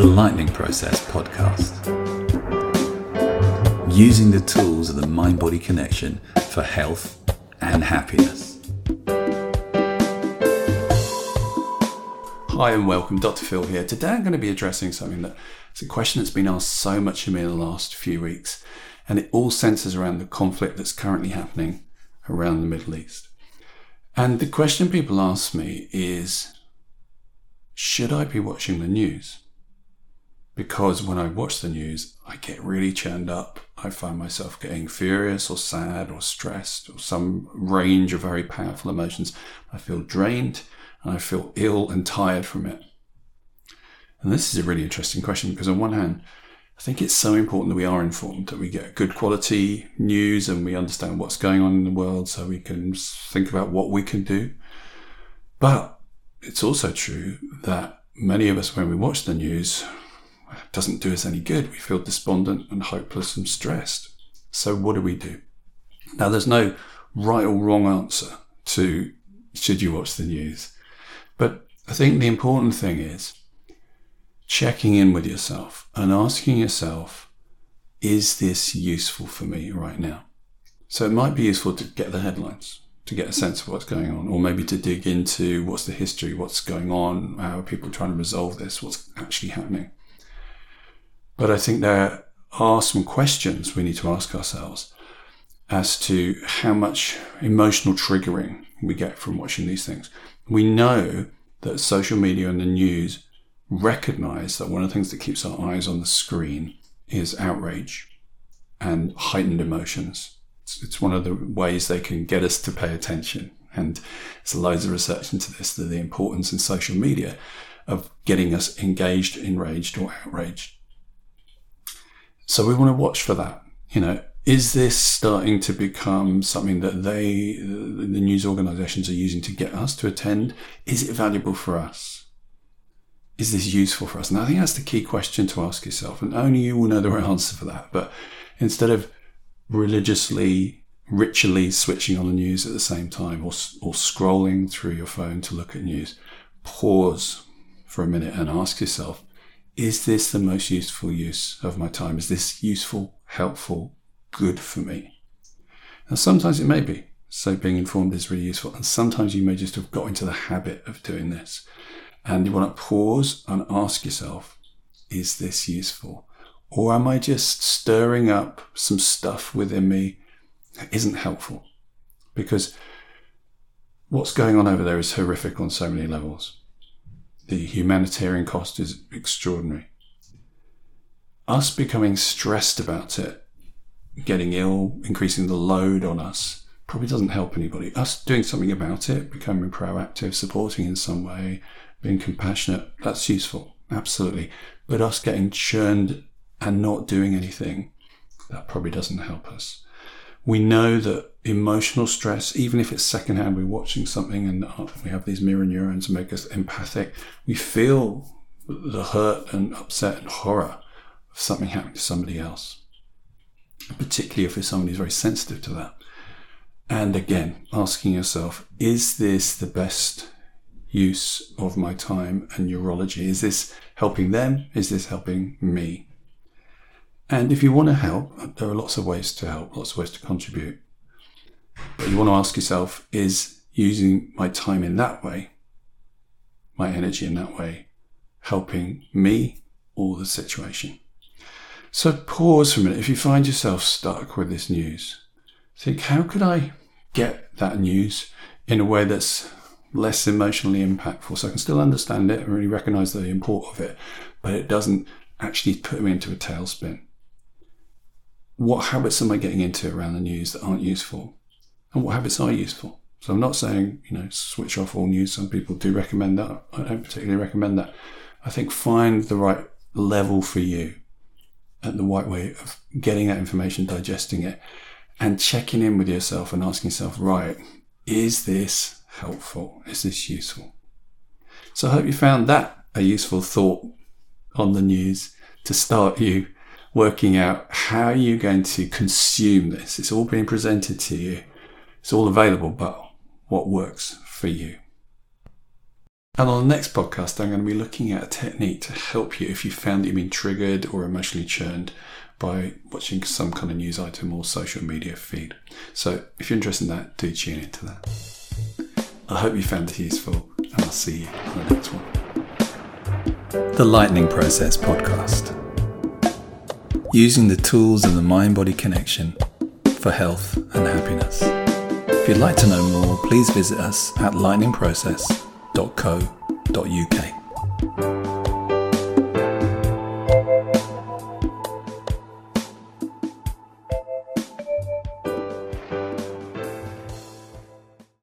the Lightning Process podcast. Using the tools of the mind body connection for health and happiness. Hi and welcome, Dr. Phil here. Today I'm going to be addressing something that is a question that's been asked so much of me in the last few weeks, and it all centers around the conflict that's currently happening around the Middle East. And the question people ask me is Should I be watching the news? Because when I watch the news, I get really churned up. I find myself getting furious or sad or stressed or some range of very powerful emotions. I feel drained and I feel ill and tired from it. And this is a really interesting question because, on one hand, I think it's so important that we are informed, that we get good quality news and we understand what's going on in the world so we can think about what we can do. But it's also true that many of us, when we watch the news, doesn't do us any good. We feel despondent and hopeless and stressed. So what do we do? Now, there's no right or wrong answer to should you watch the news. But I think the important thing is checking in with yourself and asking yourself, is this useful for me right now? So it might be useful to get the headlines, to get a sense of what's going on, or maybe to dig into what's the history, what's going on, how are people trying to resolve this, what's actually happening. But I think there are some questions we need to ask ourselves as to how much emotional triggering we get from watching these things. We know that social media and the news recognize that one of the things that keeps our eyes on the screen is outrage and heightened emotions. It's, it's one of the ways they can get us to pay attention. And there's loads of research into this, the importance in social media of getting us engaged, enraged, or outraged. So we want to watch for that. You know, is this starting to become something that they, the news organizations are using to get us to attend? Is it valuable for us? Is this useful for us? And I think that's the key question to ask yourself. And only you will know the right answer for that. But instead of religiously, ritually switching on the news at the same time or, or scrolling through your phone to look at news, pause for a minute and ask yourself, is this the most useful use of my time? Is this useful, helpful, good for me? Now, sometimes it may be. So being informed is really useful. And sometimes you may just have got into the habit of doing this. And you want to pause and ask yourself, is this useful? Or am I just stirring up some stuff within me that isn't helpful? Because what's going on over there is horrific on so many levels the humanitarian cost is extraordinary. Us becoming stressed about it, getting ill, increasing the load on us, probably doesn't help anybody. Us doing something about it, becoming proactive, supporting in some way, being compassionate, that's useful, absolutely. But us getting churned and not doing anything, that probably doesn't help us we know that emotional stress, even if it's secondhand, we're watching something and oh, we have these mirror neurons make us empathic. We feel the hurt and upset and horror of something happening to somebody else, particularly if it's somebody who's very sensitive to that. And again, asking yourself, is this the best use of my time and neurology? Is this helping them? Is this helping me? And if you want to help, there are lots of ways to help, lots of ways to contribute. But you want to ask yourself is using my time in that way, my energy in that way, helping me or the situation? So pause for a minute. If you find yourself stuck with this news, think how could I get that news in a way that's less emotionally impactful so I can still understand it and really recognize the import of it, but it doesn't actually put me into a tailspin what habits am I getting into around the news that aren't useful? And what habits are useful? So I'm not saying, you know, switch off all news. Some people do recommend that. I don't particularly recommend that. I think find the right level for you and the right way of getting that information, digesting it, and checking in with yourself and asking yourself, right, is this helpful? Is this useful? So I hope you found that a useful thought on the news to start you working out how you're going to consume this. It's all being presented to you. It's all available, but what works for you? And on the next podcast, I'm going to be looking at a technique to help you if you found you've been triggered or emotionally churned by watching some kind of news item or social media feed. So if you're interested in that, do tune into that. I hope you found it useful, and I'll see you on the next one. The Lightning Process Podcast. Using the tools of the mind body connection for health and happiness. If you'd like to know more, please visit us at lightningprocess.co.uk.